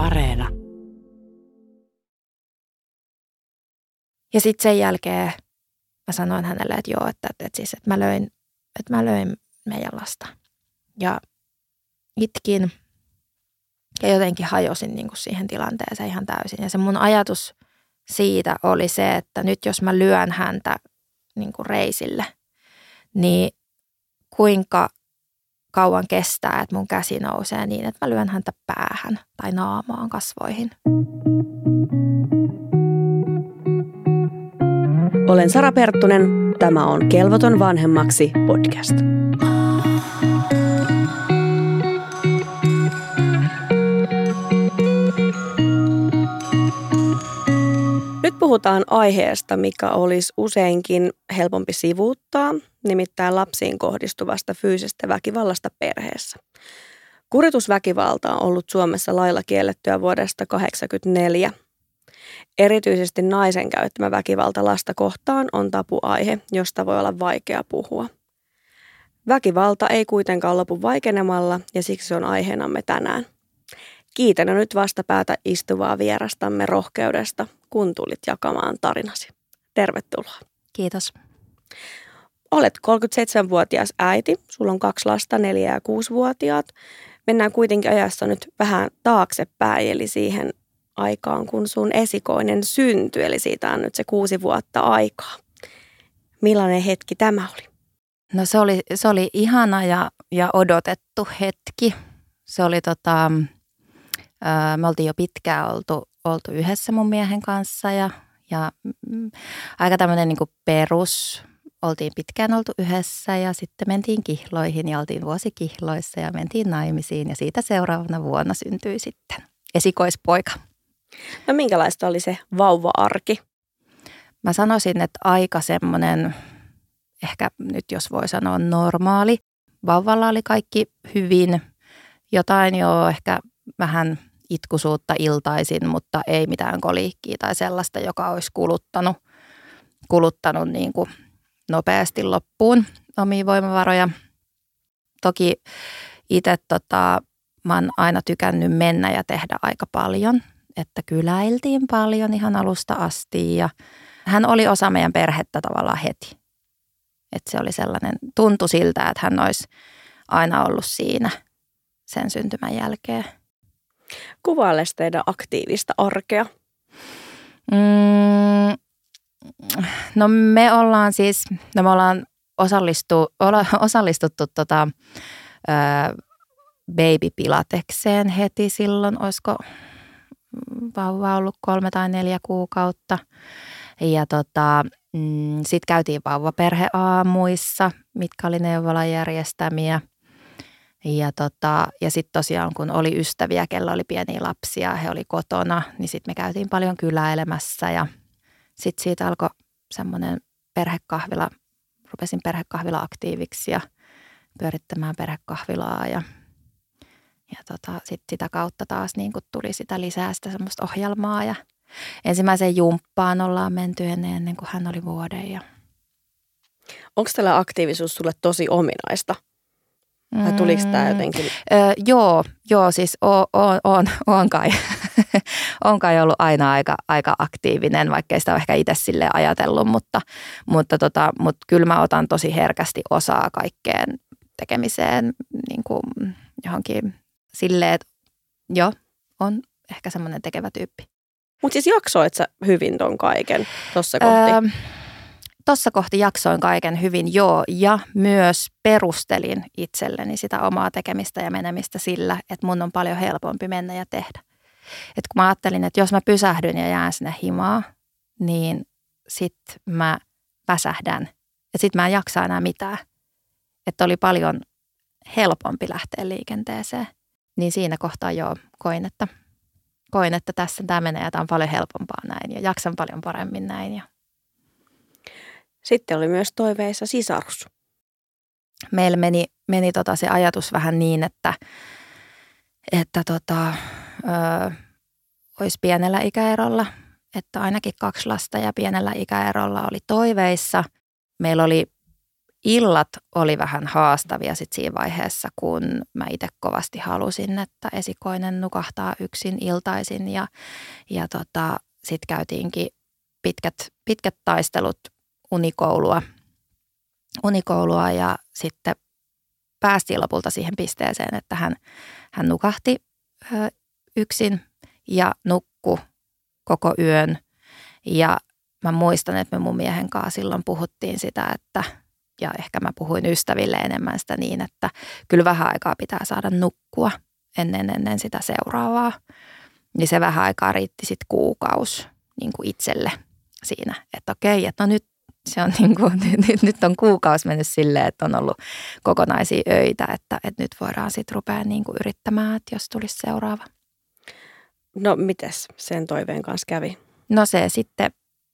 Areena. Ja sitten sen jälkeen mä sanoin hänelle, että joo, että, että, siis, että, mä, löin, että mä löin meidän lasta. Ja itkin ja jotenkin hajosin niin kuin siihen tilanteeseen ihan täysin. Ja se mun ajatus siitä oli se, että nyt jos mä lyön häntä niin kuin reisille, niin kuinka kauan kestää, että mun käsi nousee niin, että mä lyön häntä päähän tai naamaan kasvoihin. Olen Sara Perttunen. Tämä on Kelvoton vanhemmaksi podcast. Puhutaan aiheesta, mikä olisi useinkin helpompi sivuuttaa, nimittäin lapsiin kohdistuvasta fyysisestä väkivallasta perheessä. Kuritusväkivalta on ollut Suomessa lailla kiellettyä vuodesta 1984. Erityisesti naisen käyttämä väkivalta lasta kohtaan on tapuaihe, josta voi olla vaikea puhua. Väkivalta ei kuitenkaan lopu vaikenemalla ja siksi on aiheenamme tänään. Kiitän nyt vastapäätä istuvaa vierastamme rohkeudesta, kun tulit jakamaan tarinasi. Tervetuloa. Kiitos. Olet 37-vuotias äiti, sulla on kaksi lasta, 4- ja 6-vuotiaat. Mennään kuitenkin ajassa nyt vähän taaksepäin, eli siihen aikaan, kun sun esikoinen syntyi, eli siitä on nyt se kuusi vuotta aikaa. Millainen hetki tämä oli? No se oli, se oli ihana ja, ja odotettu hetki. Se oli tota, me oltiin jo pitkään oltu, oltu yhdessä mun miehen kanssa ja, ja mm, aika tämmöinen niin perus, oltiin pitkään oltu yhdessä ja sitten mentiin kihloihin ja oltiin vuosikihloissa ja mentiin naimisiin ja siitä seuraavana vuonna syntyi sitten esikoispoika. No minkälaista oli se vauva-arki? Mä sanoisin, että aika semmoinen, ehkä nyt jos voi sanoa normaali. Vauvalla oli kaikki hyvin, jotain jo ehkä vähän itkusuutta iltaisin, mutta ei mitään koliikkiä tai sellaista, joka olisi kuluttanut, kuluttanut niin kuin nopeasti loppuun omia voimavaroja. Toki itse tota, mä oon aina tykännyt mennä ja tehdä aika paljon, että kyläiltiin paljon ihan alusta asti ja hän oli osa meidän perhettä tavallaan heti. Että se oli sellainen, tuntui siltä, että hän olisi aina ollut siinä sen syntymän jälkeen. Kuvaile teidän aktiivista arkea. Mm, no me ollaan siis, no me ollaan osallistu, olla, osallistuttu tota, ö, baby pilatekseen heti silloin, olisiko vauva ollut kolme tai neljä kuukautta. Ja tota, mm, sitten käytiin vauvaperheaamuissa, mitkä oli neuvolan järjestämiä. Ja, tota, ja sitten tosiaan kun oli ystäviä, kello oli pieniä lapsia, he oli kotona, niin sitten me käytiin paljon kyläilemässä ja sitten siitä alkoi semmoinen perhekahvila, rupesin perhekahvila aktiiviksi ja pyörittämään perhekahvilaa ja, ja tota, sitten sitä kautta taas niin kun tuli sitä lisää sitä semmoista ohjelmaa ja ensimmäiseen jumppaan ollaan menty ennen, ennen kuin hän oli vuoden. Ja... Onko tällä aktiivisuus sulle tosi ominaista? Vai tuliko tämä mm. jotenkin? Öö, joo, joo, siis o, o, on, on, kai, on kai ollut aina aika, aika aktiivinen, vaikka sitä ole ehkä itse sille ajatellut, mutta, mutta, tota, mutta kyllä mä otan tosi herkästi osaa kaikkeen tekemiseen niin kuin johonkin silleen, että joo, on ehkä semmoinen tekevä tyyppi. Mutta siis jaksoit sä hyvin ton kaiken tuossa kohti? Öö, Tuossa kohti jaksoin kaiken hyvin, joo, ja myös perustelin itselleni sitä omaa tekemistä ja menemistä sillä, että mun on paljon helpompi mennä ja tehdä. Et kun mä ajattelin, että jos mä pysähdyn ja jään sinne himaa, niin sit mä väsähdän ja sit mä en jaksa enää mitään. Että oli paljon helpompi lähteä liikenteeseen. Niin siinä kohtaa joo, koin, että, koin, että tässä tämä menee ja tämä on paljon helpompaa näin ja jaksan paljon paremmin näin ja sitten oli myös toiveissa sisarus. Meillä meni, meni tota se ajatus vähän niin, että, että tota, ö, olisi pienellä ikäerolla, että ainakin kaksi lasta ja pienellä ikäerolla oli toiveissa. Meillä oli illat oli vähän haastavia sit siinä vaiheessa, kun mä itse kovasti halusin, että esikoinen nukahtaa yksin iltaisin ja, ja tota, sitten käytiinkin pitkät, pitkät taistelut unikoulua, unikoulua ja sitten päästiin lopulta siihen pisteeseen, että hän, hän nukahti ö, yksin ja nukku koko yön. Ja mä muistan, että me mun miehen kanssa silloin puhuttiin sitä, että ja ehkä mä puhuin ystäville enemmän sitä niin, että kyllä vähän aikaa pitää saada nukkua ennen, ennen sitä seuraavaa. Niin se vähän aikaa riitti sitten kuukaus niin kuin itselle siinä, että okei, että no nyt se on niin kuin, nyt, nyt on kuukausi mennyt silleen, että on ollut kokonaisia öitä, että, että nyt voidaan sitten rupea niin kuin yrittämään, että jos tulisi seuraava. No mites sen toiveen kanssa kävi? No se sitten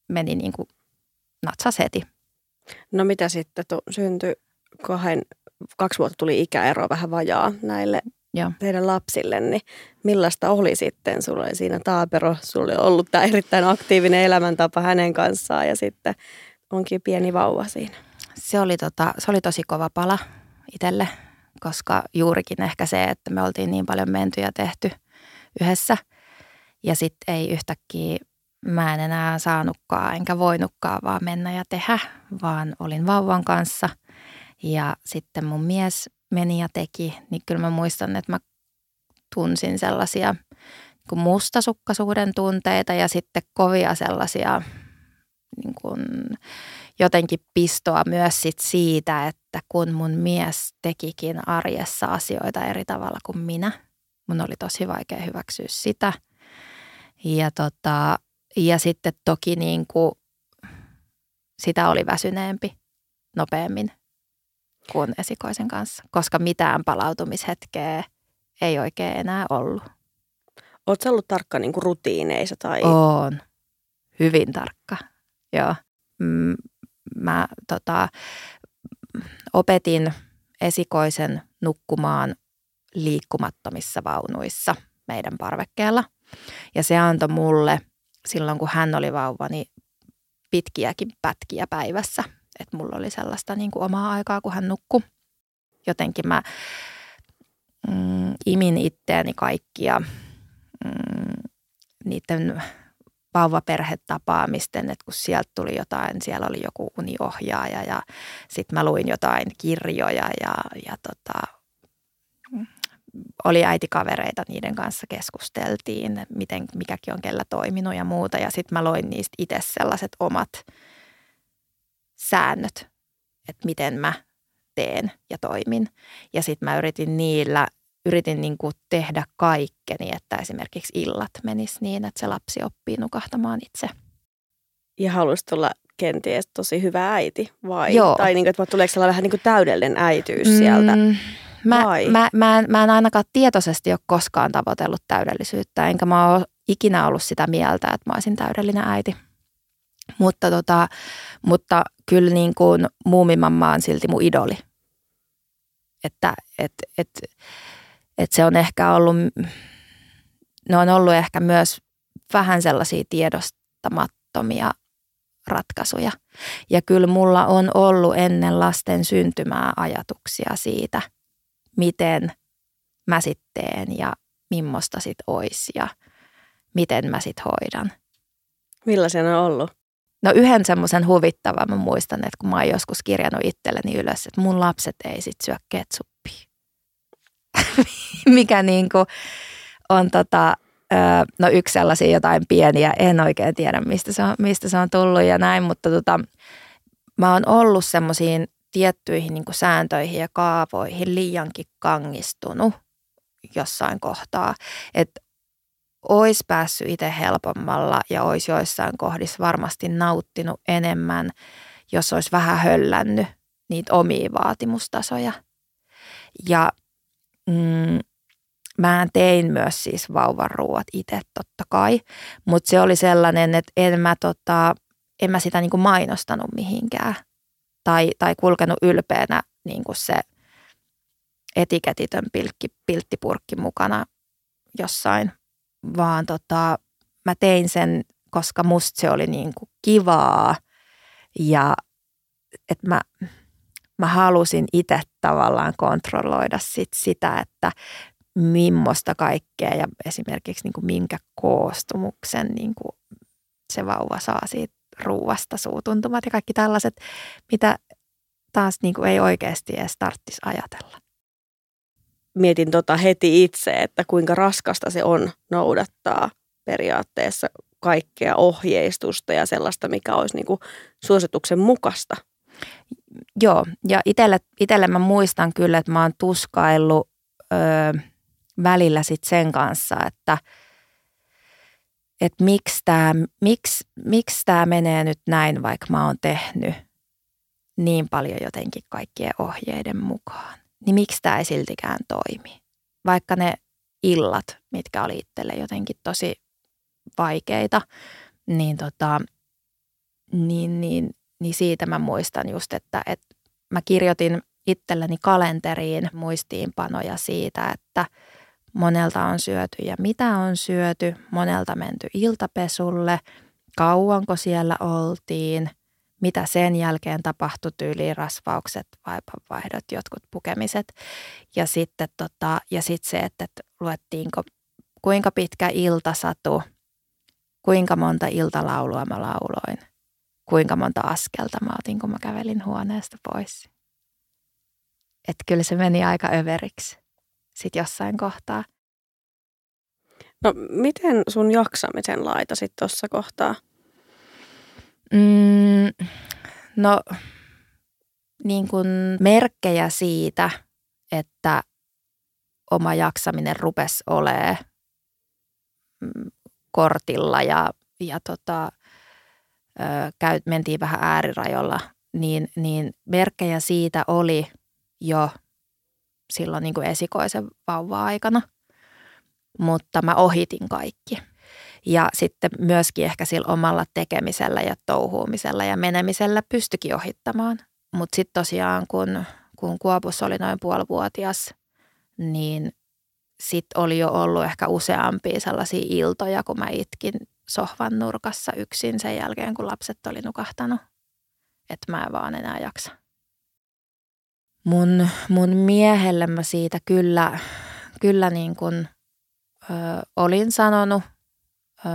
meni niin kuin natsas heti. No mitä sitten tu- syntyi kahden, kaksi vuotta tuli ikäero vähän vajaa näille Joo. teidän lapsille, niin millaista oli sitten? Sulla oli siinä taapero, sulla oli ollut tämä erittäin aktiivinen elämäntapa hänen kanssaan ja sitten onkin pieni vauva siinä. Se oli, tota, se oli tosi kova pala itselle, koska juurikin ehkä se, että me oltiin niin paljon menty ja tehty yhdessä. Ja sitten ei yhtäkkiä, mä en enää saanutkaan enkä voinutkaan vaan mennä ja tehdä, vaan olin vauvan kanssa. Ja sitten mun mies meni ja teki, niin kyllä mä muistan, että mä tunsin sellaisia niin mustasukkaisuuden tunteita ja sitten kovia sellaisia niin kuin jotenkin pistoa myös sit siitä, että kun mun mies tekikin arjessa asioita eri tavalla kuin minä, mun oli tosi vaikea hyväksyä sitä. Ja, tota, ja sitten toki niin kuin sitä oli väsyneempi nopeammin kuin esikoisen kanssa, koska mitään palautumishetkeä ei oikein enää ollut. Oletko ollut tarkka niin kuin rutiineissa? Tai... On. Hyvin tarkka, joo. Mä tota, opetin esikoisen nukkumaan liikkumattomissa vaunuissa meidän parvekkeella. Ja se antoi mulle silloin, kun hän oli vauva, niin pitkiäkin pätkiä päivässä. Että mulla oli sellaista niin kuin omaa aikaa, kun hän nukkui. Jotenkin mä mm, imin itteeni kaikkia mm, niiden vauvaperhetapaamisten, että kun sieltä tuli jotain, siellä oli joku uniohjaaja ja sitten mä luin jotain kirjoja ja, ja tota, oli äitikavereita, niiden kanssa keskusteltiin, miten mikäkin on kellä toiminut ja muuta. Ja sitten mä loin niistä itse sellaiset omat säännöt, että miten mä teen ja toimin. Ja sitten mä yritin niillä yritin niin kuin tehdä kaikkeni, että esimerkiksi illat menis niin, että se lapsi oppii nukahtamaan itse. Ja haluaisi tulla kenties tosi hyvä äiti vai? Joo. Tai niin kuin, että tuleeko sellainen vähän niin kuin täydellinen äityys mm, sieltä? Mä, vai? Mä, mä, en, mä en ainakaan tietoisesti ole koskaan tavoitellut täydellisyyttä, enkä mä ole ikinä ollut sitä mieltä, että mä olisin täydellinen äiti. Mutta, tota, mutta kyllä niin kuin muumimamma on silti mun idoli. Että et, et, et se on ehkä ollut, ne on ollut ehkä myös vähän sellaisia tiedostamattomia ratkaisuja. Ja kyllä mulla on ollut ennen lasten syntymää ajatuksia siitä, miten mä sitten teen ja millaista sit ois ja miten mä sit hoidan. Millaisia ne on ollut? No yhden semmoisen huvittavan mä muistan, että kun mä oon joskus kirjannut itselleni ylös, että mun lapset ei sit syö ketsuppia. mikä niin kuin on tota, no yksi sellaisia jotain pieniä, en oikein tiedä mistä se on, mistä se on tullut ja näin, mutta tota, mä oon ollut semmoisiin tiettyihin niin kuin sääntöihin ja kaavoihin liiankin kangistunut jossain kohtaa, että olisi päässyt itse helpommalla ja olisi joissain kohdissa varmasti nauttinut enemmän, jos olisi vähän höllännyt niitä omia vaatimustasoja. Ja mm, mä tein myös siis vauvan ruuat itse totta kai, mutta se oli sellainen, että en mä, tota, en mä sitä niinku mainostanut mihinkään. Tai, tai kulkenut ylpeänä niinku se etiketitön pilkki, pilttipurkki mukana jossain, vaan tota, mä tein sen, koska musta se oli niinku kivaa. Ja että mä mä halusin itse tavallaan kontrolloida sit sitä, että millaista kaikkea ja esimerkiksi niin kuin minkä koostumuksen niin kuin se vauva saa siitä ruuasta, suutuntumat ja kaikki tällaiset, mitä taas niin kuin ei oikeasti edes tarvitsisi ajatella. Mietin tota heti itse, että kuinka raskasta se on noudattaa periaatteessa kaikkea ohjeistusta ja sellaista, mikä olisi niin kuin suosituksen mukaista. Joo, ja itselle, itselle mä muistan kyllä, että mä oon tuskaillut öö, välillä sit sen kanssa, että et miksi tämä miksi, miksi tää menee nyt näin, vaikka mä oon tehnyt niin paljon jotenkin kaikkien ohjeiden mukaan. Niin miksi tämä ei siltikään toimi? Vaikka ne illat, mitkä oli itselle jotenkin tosi vaikeita, niin, tota, niin, niin, niin siitä mä muistan just, että, että mä kirjoitin itselleni kalenteriin muistiinpanoja siitä, että monelta on syöty ja mitä on syöty, monelta menty iltapesulle, kauanko siellä oltiin, mitä sen jälkeen tapahtui? Tyyliin rasvaukset, vaipanvaihdot, jotkut pukemiset. Ja sitten tota, ja sit se, että, että luettiinko kuinka pitkä ilta satu, kuinka monta iltalaulua mä lauloin, kuinka monta askelta mä otin, kun mä kävelin huoneesta pois. Että kyllä se meni aika överiksi sitten jossain kohtaa. No miten sun jaksamisen laitasit tuossa kohtaa? Mm, no niin kuin merkkejä siitä, että oma jaksaminen rupesi olemaan mm, kortilla ja, ja tota, käy, mentiin vähän äärirajoilla, niin, niin merkkejä siitä oli jo silloin niin kuin esikoisen vauva-aikana, mutta mä ohitin kaikki. Ja sitten myöskin ehkä sillä omalla tekemisellä ja touhuumisella ja menemisellä pystyikin ohittamaan. Mutta sitten tosiaan, kun, kun Kuopus oli noin puolivuotias, niin sitten oli jo ollut ehkä useampia sellaisia iltoja, kun mä itkin sohvan nurkassa yksin sen jälkeen, kun lapset oli nukahtanut. Että mä en vaan enää jaksa. Mun, mun miehelle mä siitä kyllä, kyllä niin kuin, ö, olin sanonut, ö,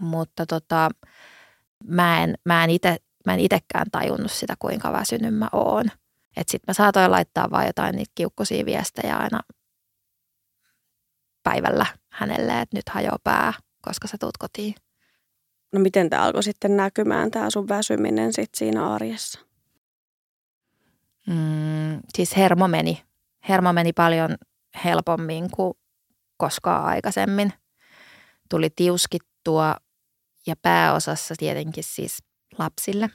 mutta tota, mä en, mä en ite, mä en itekään tajunnut sitä, kuinka väsynyt mä oon. Että sit mä saatoin laittaa vaan jotain niitä kiukkuisia viestejä aina päivällä hänelle, että nyt hajoaa pää, koska sä tuut kotiin. No miten tämä alkoi sitten näkymään, tämä sun väsyminen sit siinä arjessa? Mm, siis hermo meni. Hermo meni paljon helpommin kuin koskaan aikaisemmin. Tuli tiuskittua ja pääosassa tietenkin siis lapsille.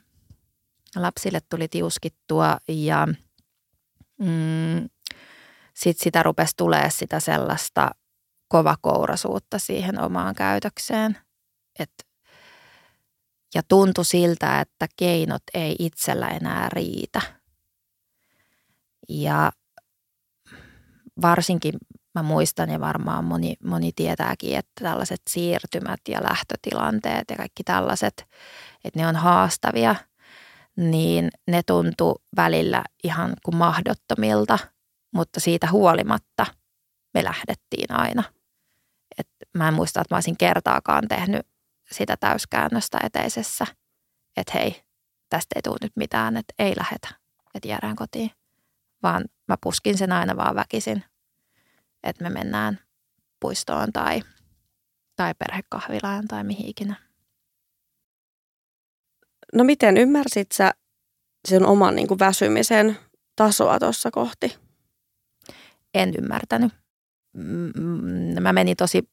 Lapsille tuli tiuskittua ja mm, sitten sitä rupesi tulee sitä sellaista kovakourasuutta siihen omaan käytökseen. Et, ja tuntui siltä, että keinot ei itsellä enää riitä. Ja varsinkin mä muistan ja varmaan moni, moni tietääkin, että tällaiset siirtymät ja lähtötilanteet ja kaikki tällaiset, että ne on haastavia, niin ne tuntuu välillä ihan kuin mahdottomilta, mutta siitä huolimatta me lähdettiin aina – mä en muista, että mä olisin kertaakaan tehnyt sitä täyskäännöstä eteisessä, että hei, tästä ei tule nyt mitään, että ei lähetä, että jäädään kotiin. Vaan mä puskin sen aina vaan väkisin, että me mennään puistoon tai, tai perhekahvilaan tai mihin ikinä. No miten ymmärsit sä sen oman niin kuin väsymisen tasoa tuossa kohti? En ymmärtänyt mä menin tosi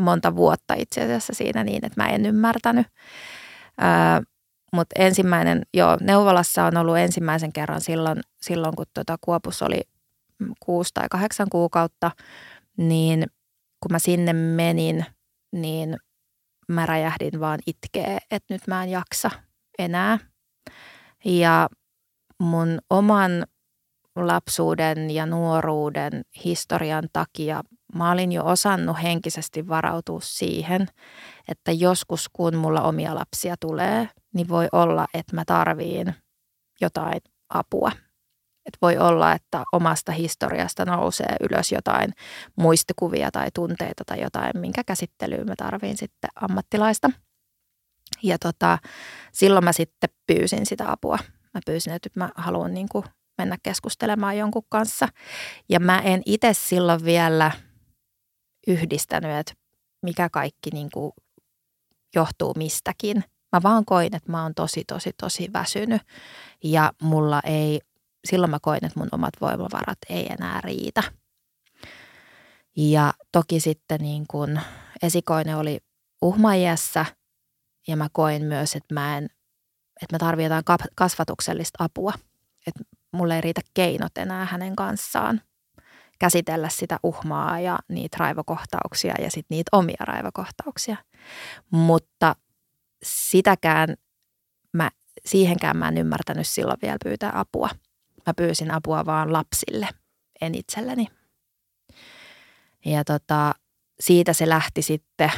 monta vuotta itse asiassa siinä niin, että mä en ymmärtänyt. Mutta ensimmäinen, joo, neuvolassa on ollut ensimmäisen kerran silloin, silloin kun tuota Kuopus oli kuusi tai kahdeksan kuukautta, niin kun mä sinne menin, niin mä räjähdin vaan itkeä, että nyt mä en jaksa enää. Ja mun oman lapsuuden ja nuoruuden historian takia mä olin jo osannut henkisesti varautua siihen, että joskus kun mulla omia lapsia tulee, niin voi olla, että mä tarviin jotain apua. Et voi olla, että omasta historiasta nousee ylös jotain muistikuvia tai tunteita tai jotain, minkä käsittelyyn mä tarviin sitten ammattilaista. Ja tota, silloin mä sitten pyysin sitä apua. Mä pyysin, että mä haluan niin mennä keskustelemaan jonkun kanssa. Ja mä en itse silloin vielä yhdistänyt, että mikä kaikki niin kuin johtuu mistäkin. Mä vaan koin, että mä oon tosi, tosi, tosi väsynyt ja mulla ei, silloin mä koin, että mun omat voimavarat ei enää riitä. Ja toki sitten niin kun esikoinen oli uhmajässä ja mä koin myös, että mä en, että mä tarvitaan kasvatuksellista apua. Että mulle ei riitä keinot enää hänen kanssaan käsitellä sitä uhmaa ja niitä raivokohtauksia ja sitten niitä omia raivokohtauksia. Mutta sitäkään mä, siihenkään mä en ymmärtänyt silloin vielä pyytää apua. Mä pyysin apua vaan lapsille, en itselleni. Ja tota, siitä se lähti sitten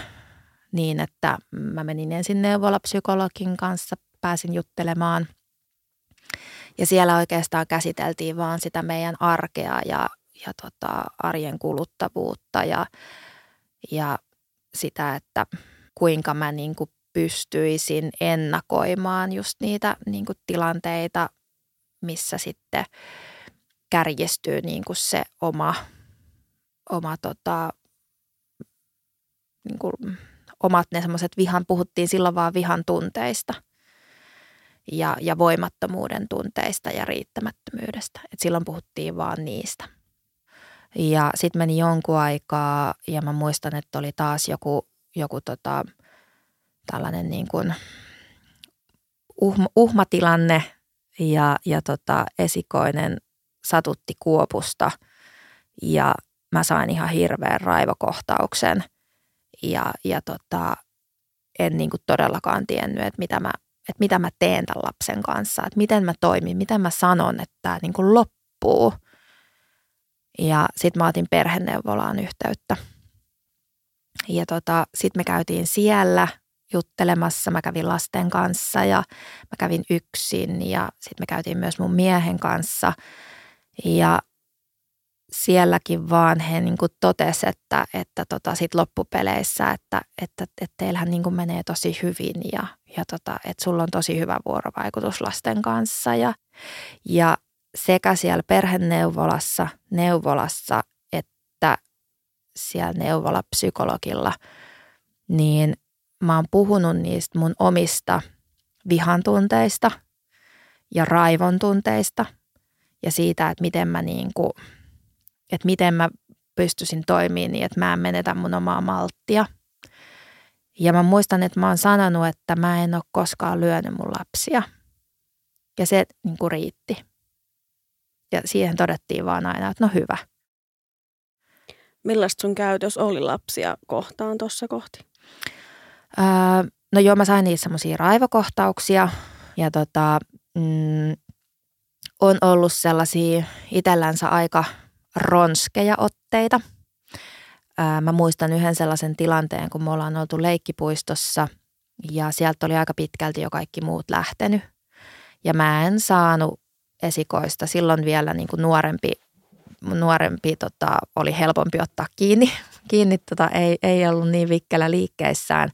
niin, että mä menin ensin neuvolapsykologin kanssa, pääsin juttelemaan. Ja siellä oikeastaan käsiteltiin vaan sitä meidän arkea ja, ja tota, arjen kuluttavuutta ja, ja sitä, että kuinka mä niin kuin pystyisin ennakoimaan just niitä niin kuin tilanteita, missä sitten kärjestyy niin kuin se oma, oma tota, niin kuin, omat ne semmoiset vihan, puhuttiin silloin vaan vihan tunteista ja, ja voimattomuuden tunteista ja riittämättömyydestä. Et silloin puhuttiin vaan niistä. Ja sitten meni jonkun aikaa ja mä muistan, että oli taas joku, joku tota, tällainen niin kuin uhma, uhmatilanne ja, ja tota, esikoinen satutti kuopusta ja mä sain ihan hirveän raivokohtauksen ja, ja tota, en niin kuin todellakaan tiennyt, että mitä mä, että mitä mä teen tämän lapsen kanssa, että miten mä toimin, miten mä sanon, että tämä niin kuin loppuu. Ja sitten mä otin perheneuvolaan yhteyttä. Ja tota, sitten me käytiin siellä juttelemassa. Mä kävin lasten kanssa ja mä kävin yksin ja sitten me käytiin myös mun miehen kanssa. Ja sielläkin vaan he niin totesivat, että, että tota sit loppupeleissä, että, että, että teillähän niin kuin menee tosi hyvin ja, ja tota, että sulla on tosi hyvä vuorovaikutus lasten kanssa. Ja, ja sekä siellä perheneuvolassa, neuvolassa, että siellä neuvolapsykologilla, niin mä oon puhunut niistä mun omista vihan tunteista ja raivon tunteista ja siitä, että miten mä, niin kuin, että miten mä pystyisin toimimaan niin, että mä en menetä mun omaa malttia. Ja mä muistan, että mä oon sanonut, että mä en ole koskaan lyönyt mun lapsia. Ja se niin kuin riitti. Ja siihen todettiin vaan aina, että no hyvä. Millaista sun käytös oli lapsia kohtaan tuossa kohti? Öö, no joo, mä sain niissä semmoisia raivokohtauksia ja tota, mm, on ollut sellaisia itsellänsä aika ronskeja otteita. Öö, mä muistan yhden sellaisen tilanteen, kun me ollaan oltu leikkipuistossa ja sieltä oli aika pitkälti jo kaikki muut lähtenyt. Ja mä en saanut esikoista. Silloin vielä niin kuin nuorempi, nuorempi tota, oli helpompi ottaa kiinni. kiinni tota, ei, ei ollut niin vikkelä liikkeissään,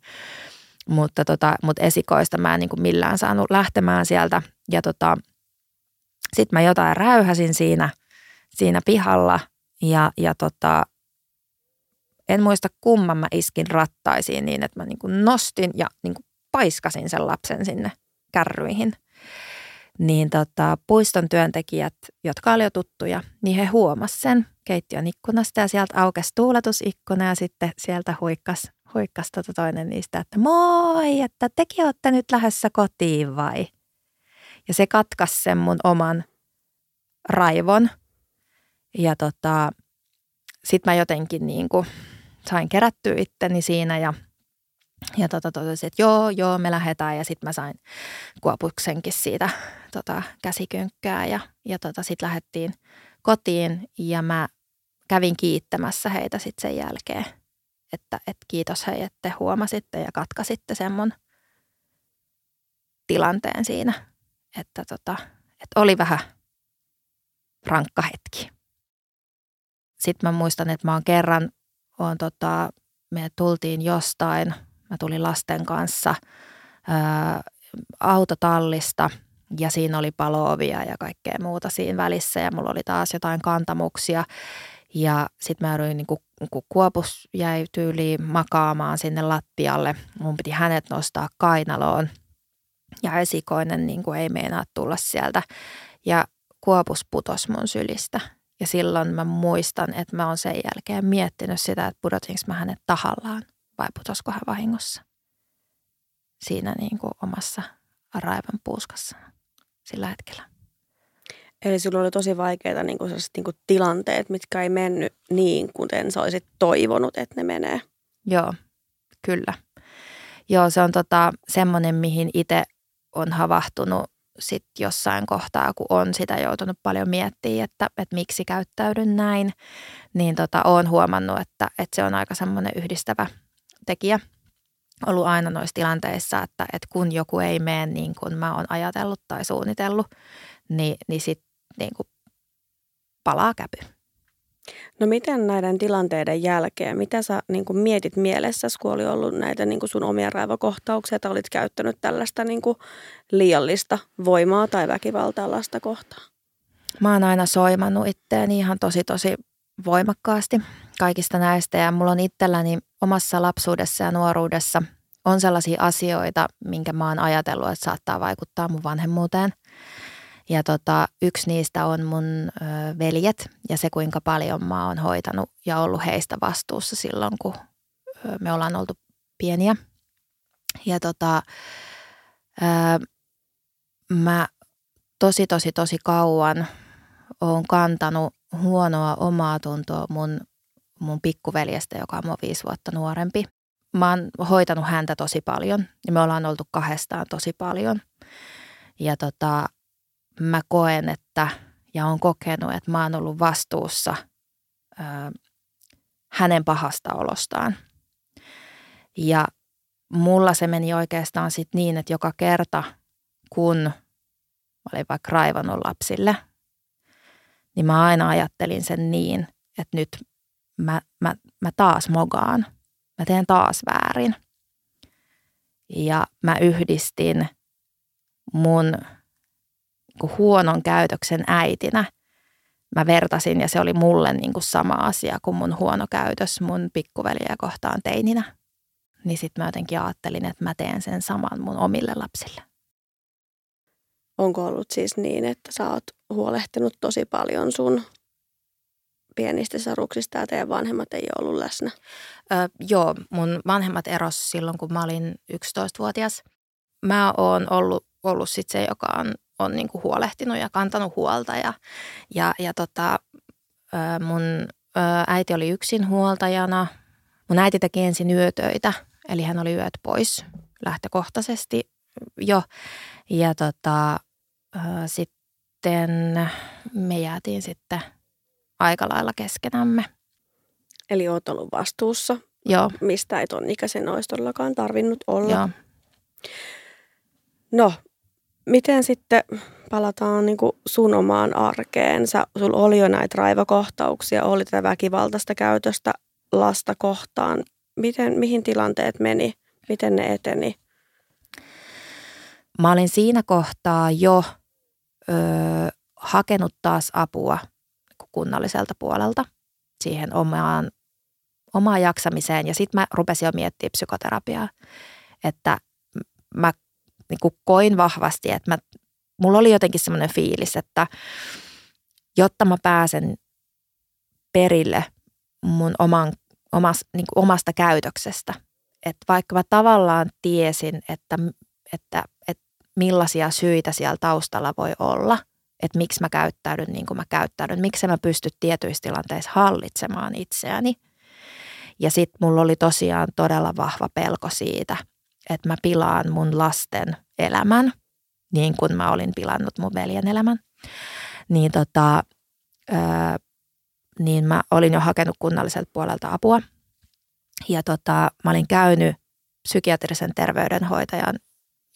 mutta, tota, mutta esikoista mä en niin kuin millään saanut lähtemään sieltä. Ja tota, sitten mä jotain räyhäsin siinä, siinä pihalla ja, ja tota, en muista kumman mä iskin rattaisiin niin, että mä niin kuin nostin ja niin kuin paiskasin sen lapsen sinne kärryihin – niin tota, puiston työntekijät, jotka oli jo tuttuja, niin he huomasivat sen keittiön ikkunasta ja sieltä aukesi tuuletusikkuna ja sitten sieltä huikkas, huikkas tota toinen niistä, että moi, että tekin olette nyt lähdössä kotiin vai? Ja se katkas sen mun oman raivon ja tota, sitten mä jotenkin niin kuin sain kerättyä itteni siinä ja – ja tota, totesin, että joo, joo, me lähdetään ja sitten mä sain kuopuksenkin siitä tota, käsikynkkää ja, ja tota, sitten lähdettiin kotiin ja mä kävin kiittämässä heitä sitten sen jälkeen, että, että kiitos hei, että te huomasitte ja katkasitte sen mun tilanteen siinä, että, tota, että oli vähän rankka hetki. Sitten mä muistan, että mä oon kerran, oon tota, me tultiin jostain, mä tulin lasten kanssa ää, autotallista ja siinä oli paloovia ja kaikkea muuta siinä välissä ja mulla oli taas jotain kantamuksia. Ja sitten mä jouduin, niin kun kuopus jäi tyyliin makaamaan sinne lattialle, mun piti hänet nostaa kainaloon ja esikoinen niin kuin ei meinaa tulla sieltä. Ja kuopus putos mun sylistä. Ja silloin mä muistan, että mä oon sen jälkeen miettinyt sitä, että pudotinko mä hänet tahallaan vai putosko hän vahingossa. Siinä niin kuin omassa raivan puuskassa sillä hetkellä. Eli sinulla oli tosi vaikeita niin kuin niin kuin tilanteet, mitkä ei mennyt niin, kuten sä olisit toivonut, että ne menee. Joo, kyllä. Joo, se on tota, semmoinen, mihin itse on havahtunut sit jossain kohtaa, kun on sitä joutunut paljon miettimään, että, että miksi käyttäydyn näin, niin tota, olen huomannut, että, että se on aika semmoinen yhdistävä tekijä ollut aina noissa tilanteissa, että, että kun joku ei mene niin kuin mä oon ajatellut tai suunnitellut, niin, niin sitten niin kuin palaa käpy. No miten näiden tilanteiden jälkeen, mitä sä niin kuin mietit mielessäsi, kun oli ollut näitä niin kuin sun omia raivokohtauksia, tai olit käyttänyt tällaista niin kuin liiallista voimaa tai väkivaltaa lasta kohtaan? Mä oon aina soimannut itteeni ihan tosi tosi voimakkaasti kaikista näistä ja mulla on itselläni omassa lapsuudessa ja nuoruudessa on sellaisia asioita, minkä mä oon ajatellut, että saattaa vaikuttaa mun vanhemmuuteen – ja tota, yksi niistä on mun ö, veljet ja se, kuinka paljon mä oon hoitanut ja ollut heistä vastuussa silloin, kun ö, me ollaan oltu pieniä. Ja tota, ö, mä tosi, tosi, tosi kauan oon kantanut huonoa omaa tuntoa mun, mun pikkuveljestä, joka on mua viisi vuotta nuorempi. Mä oon hoitanut häntä tosi paljon ja me ollaan oltu kahdestaan tosi paljon. Ja tota, mä koen, että ja on kokenut, että mä oon ollut vastuussa ö, hänen pahasta olostaan. Ja mulla se meni oikeastaan sit niin, että joka kerta, kun olin vaikka raivannut lapsille, niin mä aina ajattelin sen niin, että nyt mä, mä, mä taas mogaan. Mä teen taas väärin. Ja mä yhdistin mun kuin huonon käytöksen äitinä mä vertasin ja se oli mulle niin kuin sama asia kuin mun huono käytös mun pikkuveliä kohtaan teininä. Niin sitten mä jotenkin ajattelin, että mä teen sen saman mun omille lapsille. Onko ollut siis niin, että sä oot huolehtinut tosi paljon sun pienistä saruksista ja teidän vanhemmat ei ole ollut läsnä? Öö, joo, mun vanhemmat eros silloin, kun mä olin 11-vuotias. Mä oon ollut, ollut sit se, joka on on niin kuin huolehtinut ja kantanut huolta. Ja, ja, ja tota, mun äiti oli yksin huoltajana. Mun äiti teki ensin yötöitä, eli hän oli yöt pois lähtökohtaisesti jo. Ja tota, sitten me jäätiin sitten aika lailla keskenämme. Eli oot ollut vastuussa, Joo. mistä ei ton ikäisen olisi todellakaan tarvinnut olla. Joo. No, Miten sitten palataan niin kuin sun omaan arkeen? Sä, sul oli jo näitä raivakohtauksia, oli tätä väkivaltaista käytöstä lasta kohtaan. Miten, mihin tilanteet meni? Miten ne eteni? Mä olin siinä kohtaa jo ö, hakenut taas apua kunnalliselta puolelta siihen omaan, omaan jaksamiseen. Ja sitten mä rupesin jo miettimään psykoterapiaa, että mä niin kuin koin vahvasti, että mä, mulla oli jotenkin semmoinen fiilis, että jotta mä pääsen perille mun oman, omas, niin kuin omasta käytöksestä, että vaikka mä tavallaan tiesin, että, että, että millaisia syitä siellä taustalla voi olla, että miksi mä käyttäydyn niin kuin mä käyttäydyn, miksi mä pysty tietyissä tilanteissa hallitsemaan itseäni. Ja sitten mulla oli tosiaan todella vahva pelko siitä, että mä pilaan mun lasten elämän, niin kuin mä olin pilannut mun veljen elämän. Niin, tota, öö, niin mä olin jo hakenut kunnalliselta puolelta apua. Ja tota, mä olin käynyt psykiatrisen terveydenhoitajan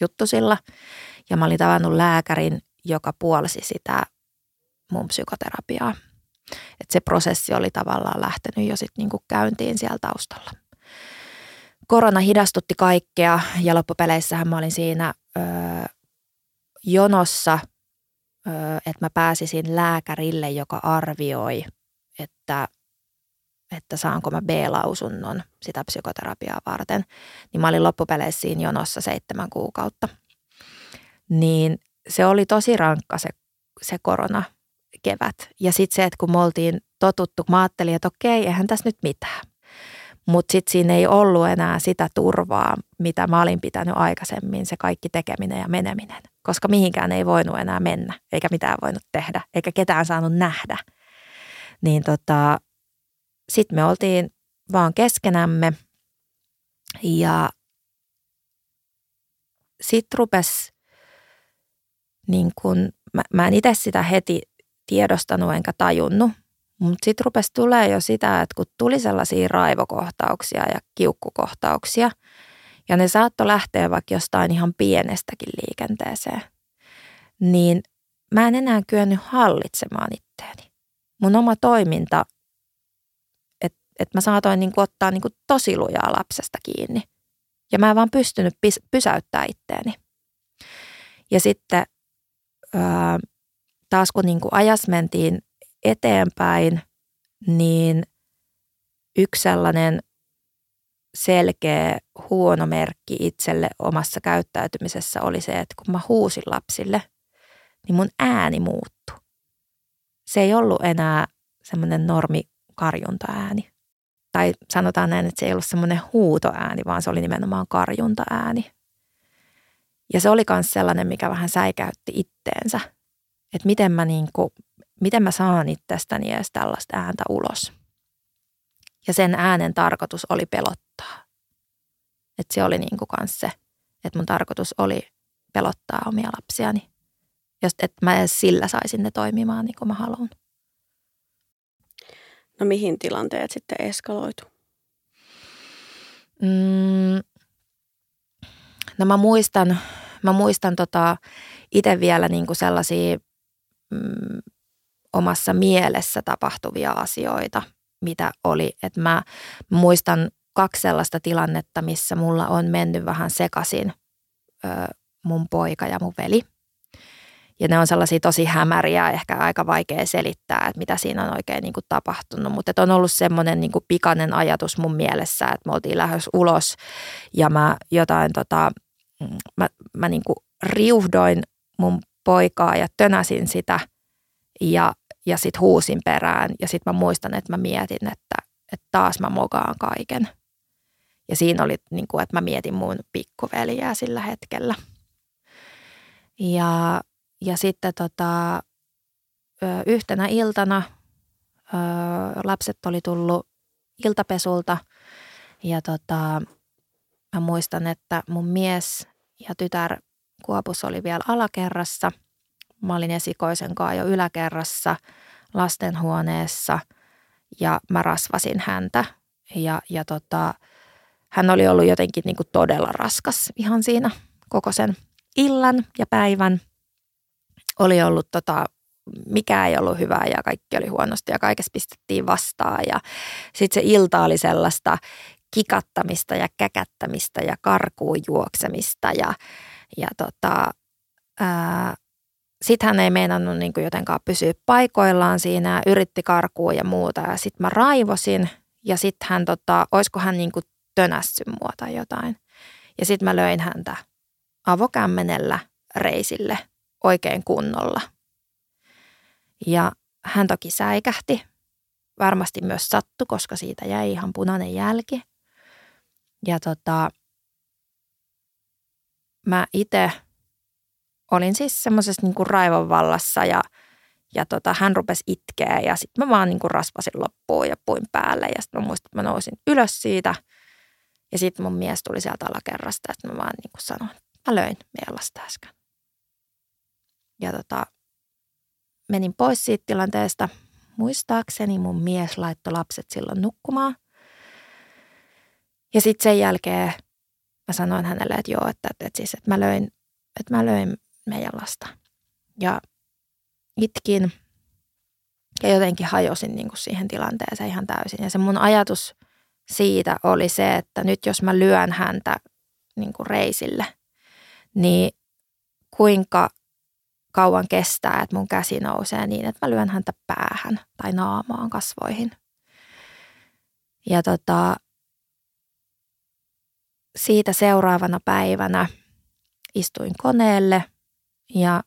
juttusilla ja mä olin tavannut lääkärin, joka puolsi sitä mun psykoterapiaa. Et se prosessi oli tavallaan lähtenyt jo sitten niinku käyntiin siellä taustalla. Korona hidastutti kaikkea ja loppupeleissähän mä olin siinä ö, jonossa, että mä pääsisin lääkärille, joka arvioi, että, että saanko mä B-lausunnon sitä psykoterapiaa varten. Niin mä olin loppupeleissä siinä jonossa seitsemän kuukautta. Niin se oli tosi rankka se, se korona kevät. Ja sitten se, että kun me oltiin totuttu, mä ajattelin, että okei, eihän tässä nyt mitään. Mutta sitten siinä ei ollut enää sitä turvaa, mitä mä olin pitänyt aikaisemmin, se kaikki tekeminen ja meneminen. Koska mihinkään ei voinut enää mennä, eikä mitään voinut tehdä, eikä ketään saanut nähdä. Niin tota, sitten me oltiin vaan keskenämme ja sitten rupesi niin kun, mä, mä en itse sitä heti tiedostanut enkä tajunnut, mutta sitten rupesi tulee jo sitä, että kun tuli sellaisia raivokohtauksia ja kiukkukohtauksia, ja ne saattoi lähteä vaikka jostain ihan pienestäkin liikenteeseen, niin mä en enää kyennyt hallitsemaan itteeni. Mun oma toiminta, että et mä saatoin niinku ottaa niinku tosi lujaa lapsesta kiinni. Ja mä en vaan pystynyt pysäyttää itteeni. Ja sitten ää, taas kun niinku ajas mentiin eteenpäin, niin yksi sellainen selkeä huono merkki itselle omassa käyttäytymisessä oli se, että kun mä huusin lapsille, niin mun ääni muuttui. Se ei ollut enää semmoinen normi karjuntaääni. Tai sanotaan näin, että se ei ollut semmoinen huutoääni, vaan se oli nimenomaan karjuntaääni. Ja se oli myös sellainen, mikä vähän säikäytti itteensä. Että miten mä niin kuin miten mä saan itsestäni edes tällaista ääntä ulos. Ja sen äänen tarkoitus oli pelottaa. Että se oli niin kuin kans se, että mun tarkoitus oli pelottaa omia lapsiani. Just, että mä edes sillä saisin ne toimimaan niin kuin mä haluan. No mihin tilanteet sitten eskaloitu? Mm, no mä muistan, mä muistan tota itse vielä niin kuin sellaisia mm, omassa mielessä tapahtuvia asioita, mitä oli. Että mä muistan kaksi sellaista tilannetta, missä mulla on mennyt vähän sekaisin ö, mun poika ja mun veli. Ja ne on sellaisia tosi hämäriä, ehkä aika vaikea selittää, että mitä siinä on oikein niin kuin tapahtunut. Mutta on ollut semmoinen niin pikainen ajatus mun mielessä, että me oltiin lähes ulos ja mä jotain tota, mä, mä niin kuin riuhdoin mun poikaa ja tönäsin sitä ja ja sitten huusin perään ja sitten mä muistan, että mä mietin, että, että taas mä mokaan kaiken. Ja siinä oli, niin kuin, että mä mietin mun pikkuveliä sillä hetkellä. Ja, ja sitten tota, yhtenä iltana lapset oli tullut iltapesulta ja tota, mä muistan, että mun mies ja tytär Kuopus oli vielä alakerrassa – Mä olin esikoisen kanssa jo yläkerrassa lastenhuoneessa ja mä rasvasin häntä. Ja, ja tota, hän oli ollut jotenkin niin kuin todella raskas ihan siinä koko sen illan ja päivän. Oli ollut tota, mikä ei ollut hyvää ja kaikki oli huonosti ja kaikessa pistettiin vastaan. Ja sitten se ilta oli sellaista kikattamista ja käkättämistä ja karkuun juoksemista ja, ja tota, sitten hän ei meinannut niin kuin jotenkaan pysyä paikoillaan siinä, yritti karkua ja muuta. Ja sitten mä raivosin ja sitten hän, tota, olisiko hän niin kuin tönässy mua tai jotain. Ja sitten mä löin häntä avokämmenellä reisille oikein kunnolla. Ja hän toki säikähti. Varmasti myös sattu, koska siitä jäi ihan punainen jälki. Ja tota, mä itse olin siis semmoisessa niin raivon vallassa ja, ja tota, hän rupesi itkeä ja sitten mä vaan niin kuin rasvasin loppuun ja puin päälle ja sitten mä muistin, että mä nousin ylös siitä ja sitten mun mies tuli sieltä alakerrasta ja mä vaan niin kuin sanoin, mä löin meidän lasta äsken. Ja tota, menin pois siitä tilanteesta. Muistaakseni mun mies laittoi lapset silloin nukkumaan. Ja sitten sen jälkeen mä sanoin hänelle, että joo, että, että, että, siis, että mä löin, että mä löin meidän lasta. ja itkin ja jotenkin hajosin niin kuin siihen tilanteeseen ihan täysin. Ja se mun ajatus siitä oli se, että nyt jos mä lyön häntä niin kuin reisille, niin kuinka kauan kestää, että mun käsi nousee niin, että mä lyön häntä päähän tai naamaan kasvoihin. Ja tota, siitä seuraavana päivänä istuin koneelle ja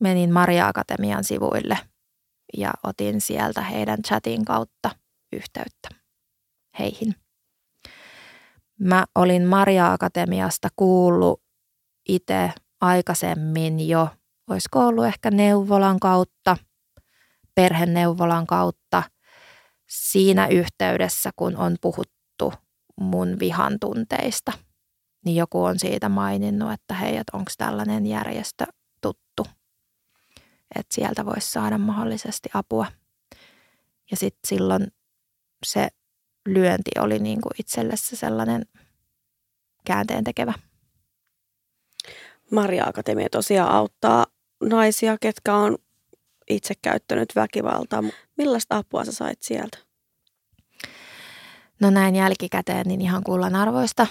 menin Maria Akatemian sivuille ja otin sieltä heidän chatin kautta yhteyttä heihin. Mä olin Maria Akatemiasta kuullut itse aikaisemmin jo, olisiko ollut ehkä neuvolan kautta, perheneuvolan kautta, siinä yhteydessä, kun on puhuttu mun vihan tunteista, niin joku on siitä maininnut, että hei, että onko tällainen järjestö tuttu, että sieltä voisi saada mahdollisesti apua. Ja sitten silloin se lyönti oli niin kuin sellainen käänteen tekevä. Maria Akatemia tosiaan auttaa naisia, ketkä on itse käyttänyt väkivaltaa. Millaista apua sä sait sieltä? No näin jälkikäteen niin ihan kullanarvoista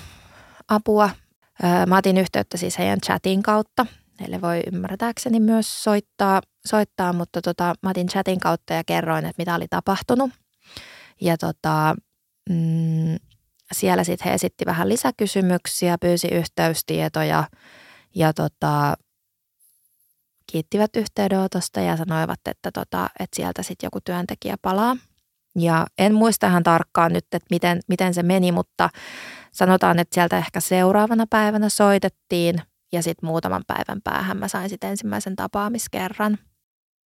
apua. Mä otin yhteyttä siis heidän chatin kautta. Heille voi ymmärtääkseni myös soittaa, soittaa mutta tota, mä otin chatin kautta ja kerroin, että mitä oli tapahtunut. Ja tota, mm, siellä sitten he esitti vähän lisäkysymyksiä, pyysi yhteystietoja ja tota, kiittivät yhteydenotosta ja sanoivat, että, tota, että sieltä sitten joku työntekijä palaa. Ja en muista ihan tarkkaan nyt, että miten, miten se meni, mutta sanotaan, että sieltä ehkä seuraavana päivänä soitettiin ja sitten muutaman päivän päähän mä sain sitten ensimmäisen tapaamiskerran.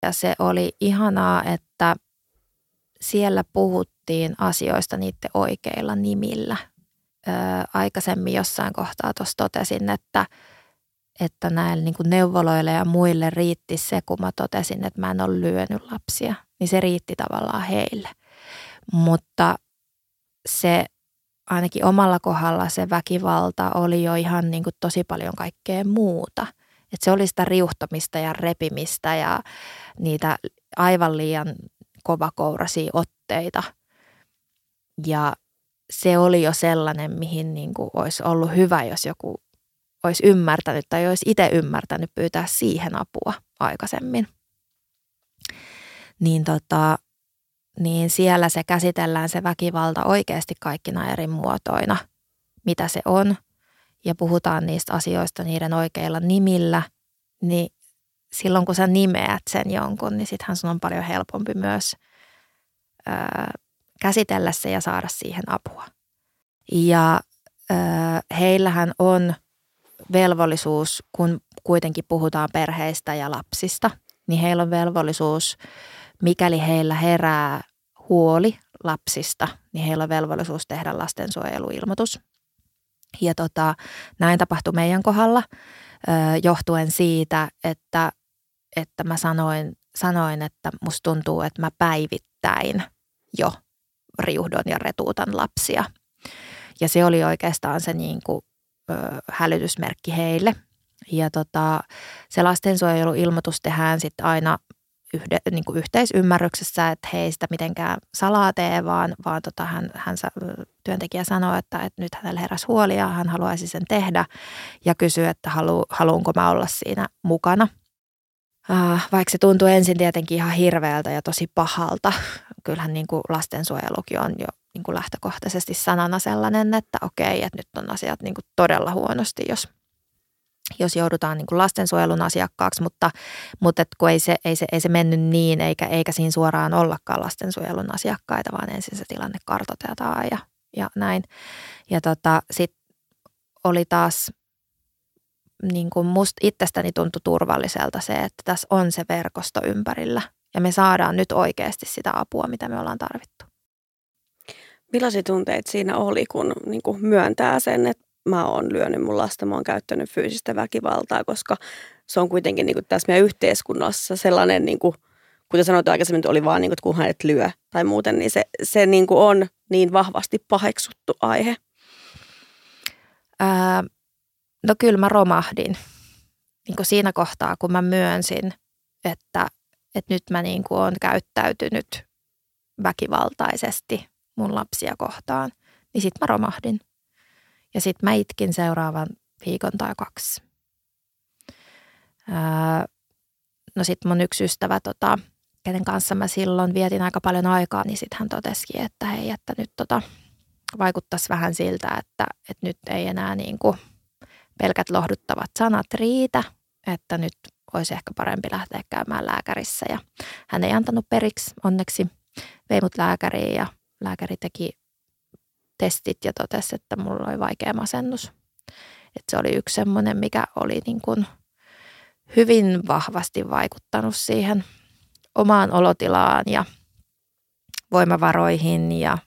Ja se oli ihanaa, että siellä puhuttiin asioista niiden oikeilla nimillä. Öö, aikaisemmin jossain kohtaa tuossa totesin, että, että näille niin kuin neuvoloille ja muille riitti se, kun mä totesin, että mä en ole lyönyt lapsia. Niin se riitti tavallaan heille. Mutta se ainakin omalla kohdalla se väkivalta oli jo ihan niin kuin tosi paljon kaikkea muuta. Et se oli sitä riuhtamista ja repimistä ja niitä aivan liian kovakouraisia otteita. Ja se oli jo sellainen, mihin niin kuin olisi ollut hyvä, jos joku olisi ymmärtänyt tai olisi itse ymmärtänyt pyytää siihen apua aikaisemmin. Niin, tota, niin siellä se käsitellään se väkivalta oikeasti kaikkina eri muotoina, mitä se on, ja puhutaan niistä asioista niiden oikeilla nimillä, niin silloin kun sä nimeät sen jonkun, niin sittenhän sun on paljon helpompi myös ö, käsitellä se ja saada siihen apua. Ja ö, heillähän on velvollisuus, kun kuitenkin puhutaan perheistä ja lapsista, niin heillä on velvollisuus, mikäli heillä herää huoli lapsista, niin heillä on velvollisuus tehdä lastensuojeluilmoitus. Ja tota, näin tapahtui meidän kohdalla johtuen siitä, että, että mä sanoin, sanoin, että musta tuntuu, että mä päivittäin jo riuhdon ja retuutan lapsia. Ja se oli oikeastaan se niin kuin, ö, hälytysmerkki heille. Ja tota, se lastensuojeluilmoitus tehdään sitten aina yhde, niin kuin yhteisymmärryksessä, että he ei sitä mitenkään salaa tee, vaan, vaan tota, hän, hän, työntekijä sanoi, että, että nyt hänellä heräsi huoli ja hän haluaisi sen tehdä ja kysyi, että halu, haluanko mä olla siinä mukana. Äh, vaikka se tuntuu ensin tietenkin ihan hirveältä ja tosi pahalta. Kyllähän niin kuin lastensuojelukin on jo niin kuin lähtökohtaisesti sanana sellainen, että okei, että nyt on asiat niin kuin todella huonosti, jos jos joudutaan niin kuin lastensuojelun asiakkaaksi, mutta, mutta et kun ei se, ei, se, ei se mennyt niin, eikä, eikä siinä suoraan ollakaan lastensuojelun asiakkaita, vaan ensin se tilanne kartoitetaan ja, ja näin. Ja tota, sitten oli taas, niin kuin musta itsestäni tuntui turvalliselta se, että tässä on se verkosto ympärillä ja me saadaan nyt oikeasti sitä apua, mitä me ollaan tarvittu. Millaisia tunteita siinä oli, kun niin kuin myöntää sen, että mä oon lyönyt mun lasta, mä oon käyttänyt fyysistä väkivaltaa, koska se on kuitenkin niin kuin tässä meidän yhteiskunnassa sellainen, niin kuin, kuten sanoit aikaisemmin, oli vaan niin kuin, että kun hänet lyö tai muuten, niin se, se niin kuin on niin vahvasti paheksuttu aihe. Ää, no kyllä mä romahdin niin kuin siinä kohtaa, kun mä myönsin, että, että nyt mä niin kuin olen käyttäytynyt väkivaltaisesti mun lapsia kohtaan, niin sitten mä romahdin. Ja sitten mä itkin seuraavan viikon tai kaksi. Öö, no sitten mun yksi ystävä, tota, kenen kanssa mä silloin vietin aika paljon aikaa, niin sitten hän totesikin, että hei, että nyt tota, vaikuttaisi vähän siltä, että, että nyt ei enää niin kuin pelkät lohduttavat sanat riitä, että nyt olisi ehkä parempi lähteä käymään lääkärissä. Ja hän ei antanut periksi, onneksi vei mut lääkäriin ja lääkäri teki testit ja totesi, että mulla oli vaikea masennus. Et se oli yksi semmoinen, mikä oli niin kuin hyvin vahvasti vaikuttanut siihen omaan olotilaan ja voimavaroihin ja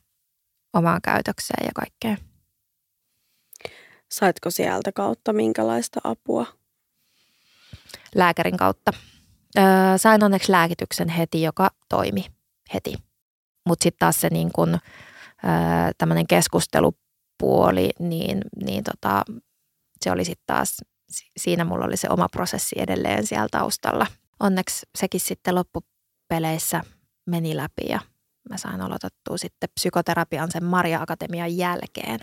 omaan käytökseen ja kaikkeen. Saitko sieltä kautta minkälaista apua? Lääkärin kautta. Öö, sain onneksi lääkityksen heti, joka toimi heti. Mutta sitten taas se niin kun, tämmöinen keskustelupuoli, niin, niin tota, se oli sitten taas, siinä mulla oli se oma prosessi edelleen siellä taustalla. Onneksi sekin sitten loppupeleissä meni läpi ja mä sain aloitettua sitten psykoterapian sen Maria Akatemian jälkeen.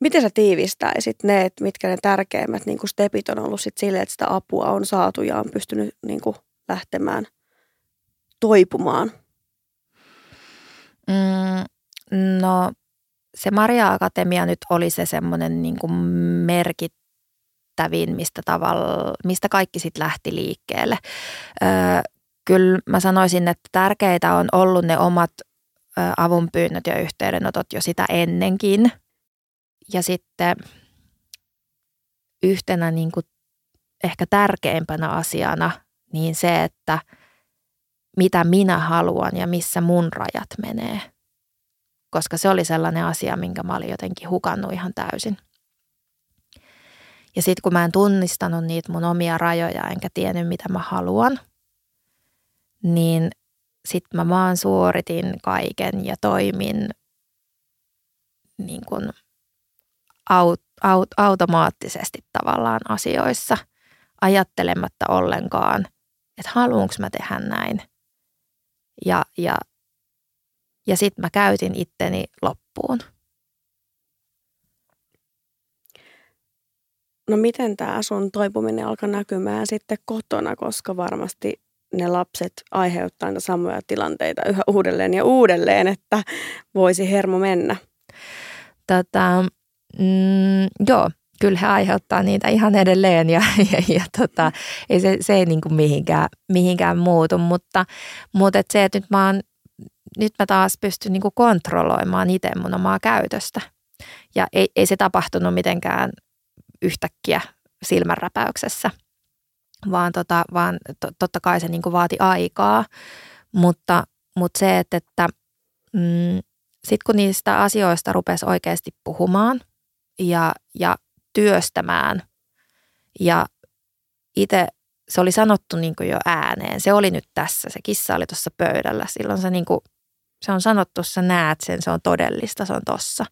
Miten sä tiivistäisit ne, että mitkä ne tärkeimmät niin kuin stepit on ollut sit sille, että sitä apua on saatu ja on pystynyt niin kuin lähtemään toipumaan? Mm, no se Maria Akatemia nyt oli se semmoinen niin merkittävin, mistä, tavalla, mistä kaikki sitten lähti liikkeelle. Öö, kyllä mä sanoisin, että tärkeitä on ollut ne omat avunpyynnöt ja yhteydenotot jo sitä ennenkin. Ja sitten yhtenä niin kuin ehkä tärkeimpänä asiana niin se, että mitä minä haluan ja missä mun rajat menee. Koska se oli sellainen asia, minkä mä olin jotenkin hukannut ihan täysin. Ja sitten kun mä en tunnistanut niitä mun omia rajoja enkä tiennyt mitä mä haluan, niin sitten mä vaan suoritin kaiken ja toimin niin kuin aut, aut, automaattisesti tavallaan asioissa ajattelematta ollenkaan, että haluanko mä tehdä näin. Ja, ja, ja sitten mä käytin itteni loppuun. No miten tämä sun toipuminen alkaa näkymään sitten kotona, koska varmasti ne lapset aiheuttaa niitä samoja tilanteita yhä uudelleen ja uudelleen, että voisi hermo mennä? Tota, mm, joo, kyllä he aiheuttaa niitä ihan edelleen ja, ja, ja tota, ei se, se ei niin kuin mihinkään, mihinkään muutu, mutta, mutta et se, että nyt mä, oon, nyt mä taas pystyn niin kuin kontrolloimaan itse mun omaa käytöstä. Ja ei, ei se tapahtunut mitenkään yhtäkkiä silmänräpäyksessä – vaan, tota, vaan to, totta kai se niin kuin vaati aikaa, mutta, mutta se, että, että mm, sitten kun niistä asioista rupesi oikeasti puhumaan ja, ja työstämään ja itse se oli sanottu niin jo ääneen, se oli nyt tässä, se kissa oli tuossa pöydällä, silloin se, niin kuin, se on sanottu, sä näet sen, se on todellista, se on tossa.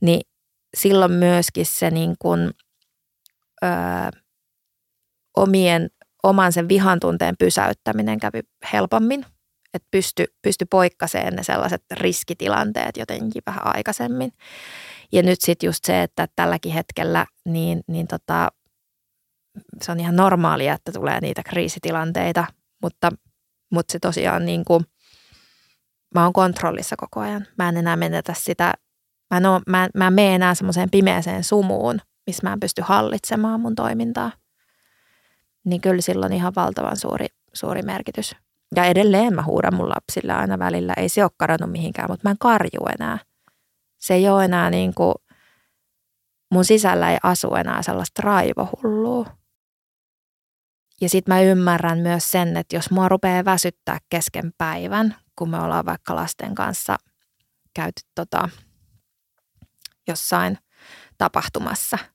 Niin silloin myöskin se niin kuin, öö, omien, oman sen vihan tunteen pysäyttäminen kävi helpommin. Että pysty, pysty poikkaseen ne sellaiset riskitilanteet jotenkin vähän aikaisemmin. Ja nyt sitten just se, että tälläkin hetkellä niin, niin tota, se on ihan normaalia, että tulee niitä kriisitilanteita, mutta, mutta se tosiaan niin kuin, mä oon kontrollissa koko ajan. Mä en enää menetä sitä, mä en, mä, mä en mene enää semmoiseen pimeäseen sumuun, missä mä en pysty hallitsemaan mun toimintaa niin kyllä sillä on ihan valtavan suuri, suuri merkitys. Ja edelleen mä huudan mun lapsille aina välillä. Ei se ole karannut mihinkään, mutta mä en karju enää. Se ei ole enää niin kuin, mun sisällä ei asu enää sellaista raivohullua. Ja sitten mä ymmärrän myös sen, että jos mua rupeaa väsyttää kesken päivän, kun me ollaan vaikka lasten kanssa käyty tota, jossain tapahtumassa –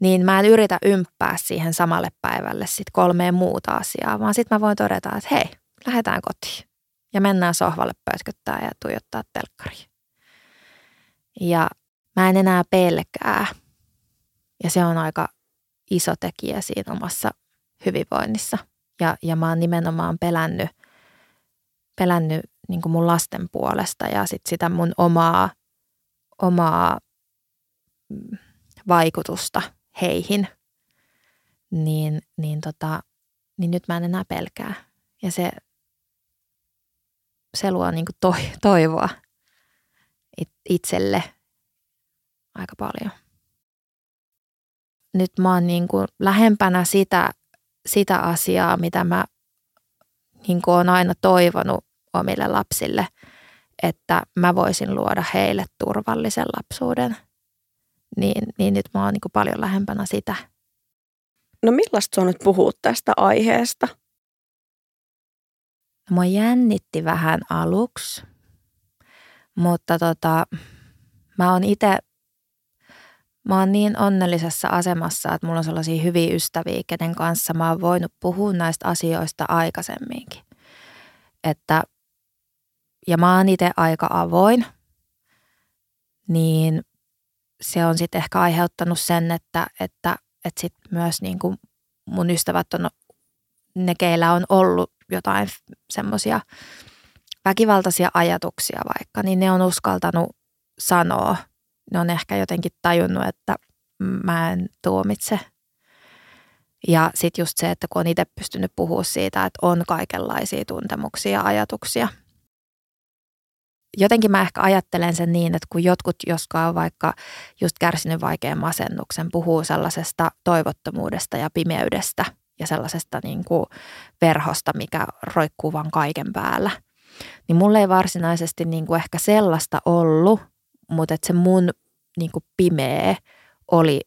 niin mä en yritä ymppää siihen samalle päivälle sit kolmeen muuta asiaa, vaan sitten mä voin todeta, että hei, lähdetään kotiin ja mennään sohvalle pötköttää ja tuijottaa telkkariin. Ja mä en enää pelkää. Ja se on aika iso tekijä siinä omassa hyvinvoinnissa. Ja, ja mä oon nimenomaan pelännyt, pelännyt niin kuin mun lasten puolesta ja sit sitä mun omaa, omaa mm, vaikutusta heihin. Niin, niin, tota, niin nyt mä en enää pelkää. Ja se, se luo niin kuin toi, toivoa itselle aika paljon. Nyt mä oon niin kuin lähempänä sitä, sitä asiaa, mitä mä niin kuin oon aina toivonut omille lapsille, että mä voisin luoda heille turvallisen lapsuuden. Niin, niin nyt mä oon niin kuin paljon lähempänä sitä. No millaista se on nyt puhua tästä aiheesta? Mua jännitti vähän aluksi, mutta tota, mä oon itse Mä oon niin onnellisessa asemassa, että mulla on sellaisia hyviä ystäviä, kenen kanssa mä oon voinut puhua näistä asioista aikaisemminkin. Että, ja mä oon itse aika avoin, niin se on sitten ehkä aiheuttanut sen, että, että, että sit myös niin kuin mun ystävät on ne, keillä on ollut jotain semmoisia väkivaltaisia ajatuksia vaikka, niin ne on uskaltanut sanoa. Ne on ehkä jotenkin tajunnut, että mä en tuomitse. Ja sitten just se, että kun on itse pystynyt puhua siitä, että on kaikenlaisia tuntemuksia ja ajatuksia. Jotenkin mä ehkä ajattelen sen niin, että kun jotkut, jotka on vaikka just kärsinyt vaikean masennuksen, puhuu sellaisesta toivottomuudesta ja pimeydestä ja sellaisesta niin kuin verhosta, mikä roikkuu vaan kaiken päällä – niin mulle ei varsinaisesti niin kuin ehkä sellaista ollut, mutta että se mun niin kuin pimeä oli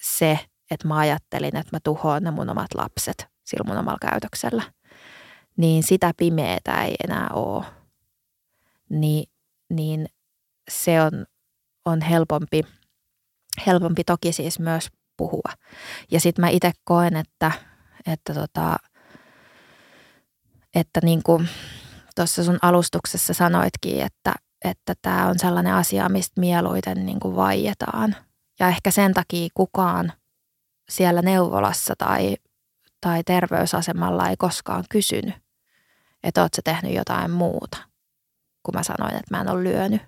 se, että mä ajattelin, että mä tuhoan ne mun omat lapset sillä mun omalla käytöksellä. Niin sitä pimeätä ei enää ole. Ni, niin se on, on helpompi, helpompi toki siis myös puhua. Ja sitten mä itse koen, että, että, tota, että niin kuin, tuossa sun alustuksessa sanoitkin, että että tämä on sellainen asia, mistä mieluiten niin kuin vaietaan. Ja ehkä sen takia kukaan siellä neuvolassa tai, tai terveysasemalla ei koskaan kysynyt, että ootko tehnyt jotain muuta, kun mä sanoin, että mä en ole lyönyt.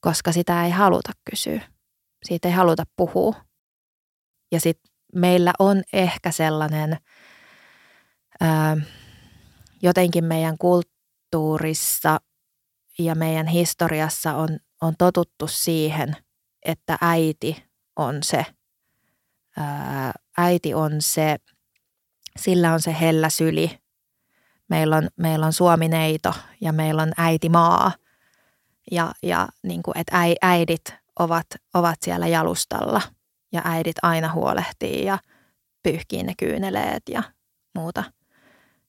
Koska sitä ei haluta kysyä. Siitä ei haluta puhua. Ja sitten meillä on ehkä sellainen... Ää, jotenkin meidän kulttuurissa ja meidän historiassa on, on totuttu siihen, että äiti on se, ää, äiti on se, sillä on se hellä syli. Meillä on, meillä on Suomineito ja meillä on äiti maa ja, ja niin kuin, että äidit ovat, ovat siellä jalustalla ja äidit aina huolehtii ja pyyhkii ne kyyneleet ja muuta –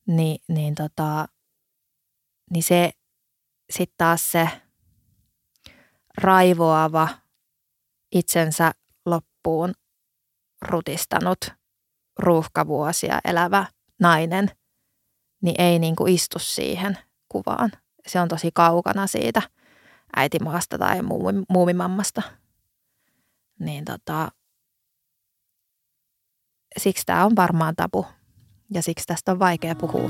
niin, niin, tota, niin se sitten taas se raivoava, itsensä loppuun rutistanut ruuhkavuosia elävä nainen, niin ei niin kuin istu siihen kuvaan. Se on tosi kaukana siitä äitimaasta tai muumimammasta. Niin tota, siksi tämä on varmaan tabu ja siksi tästä on vaikea puhua.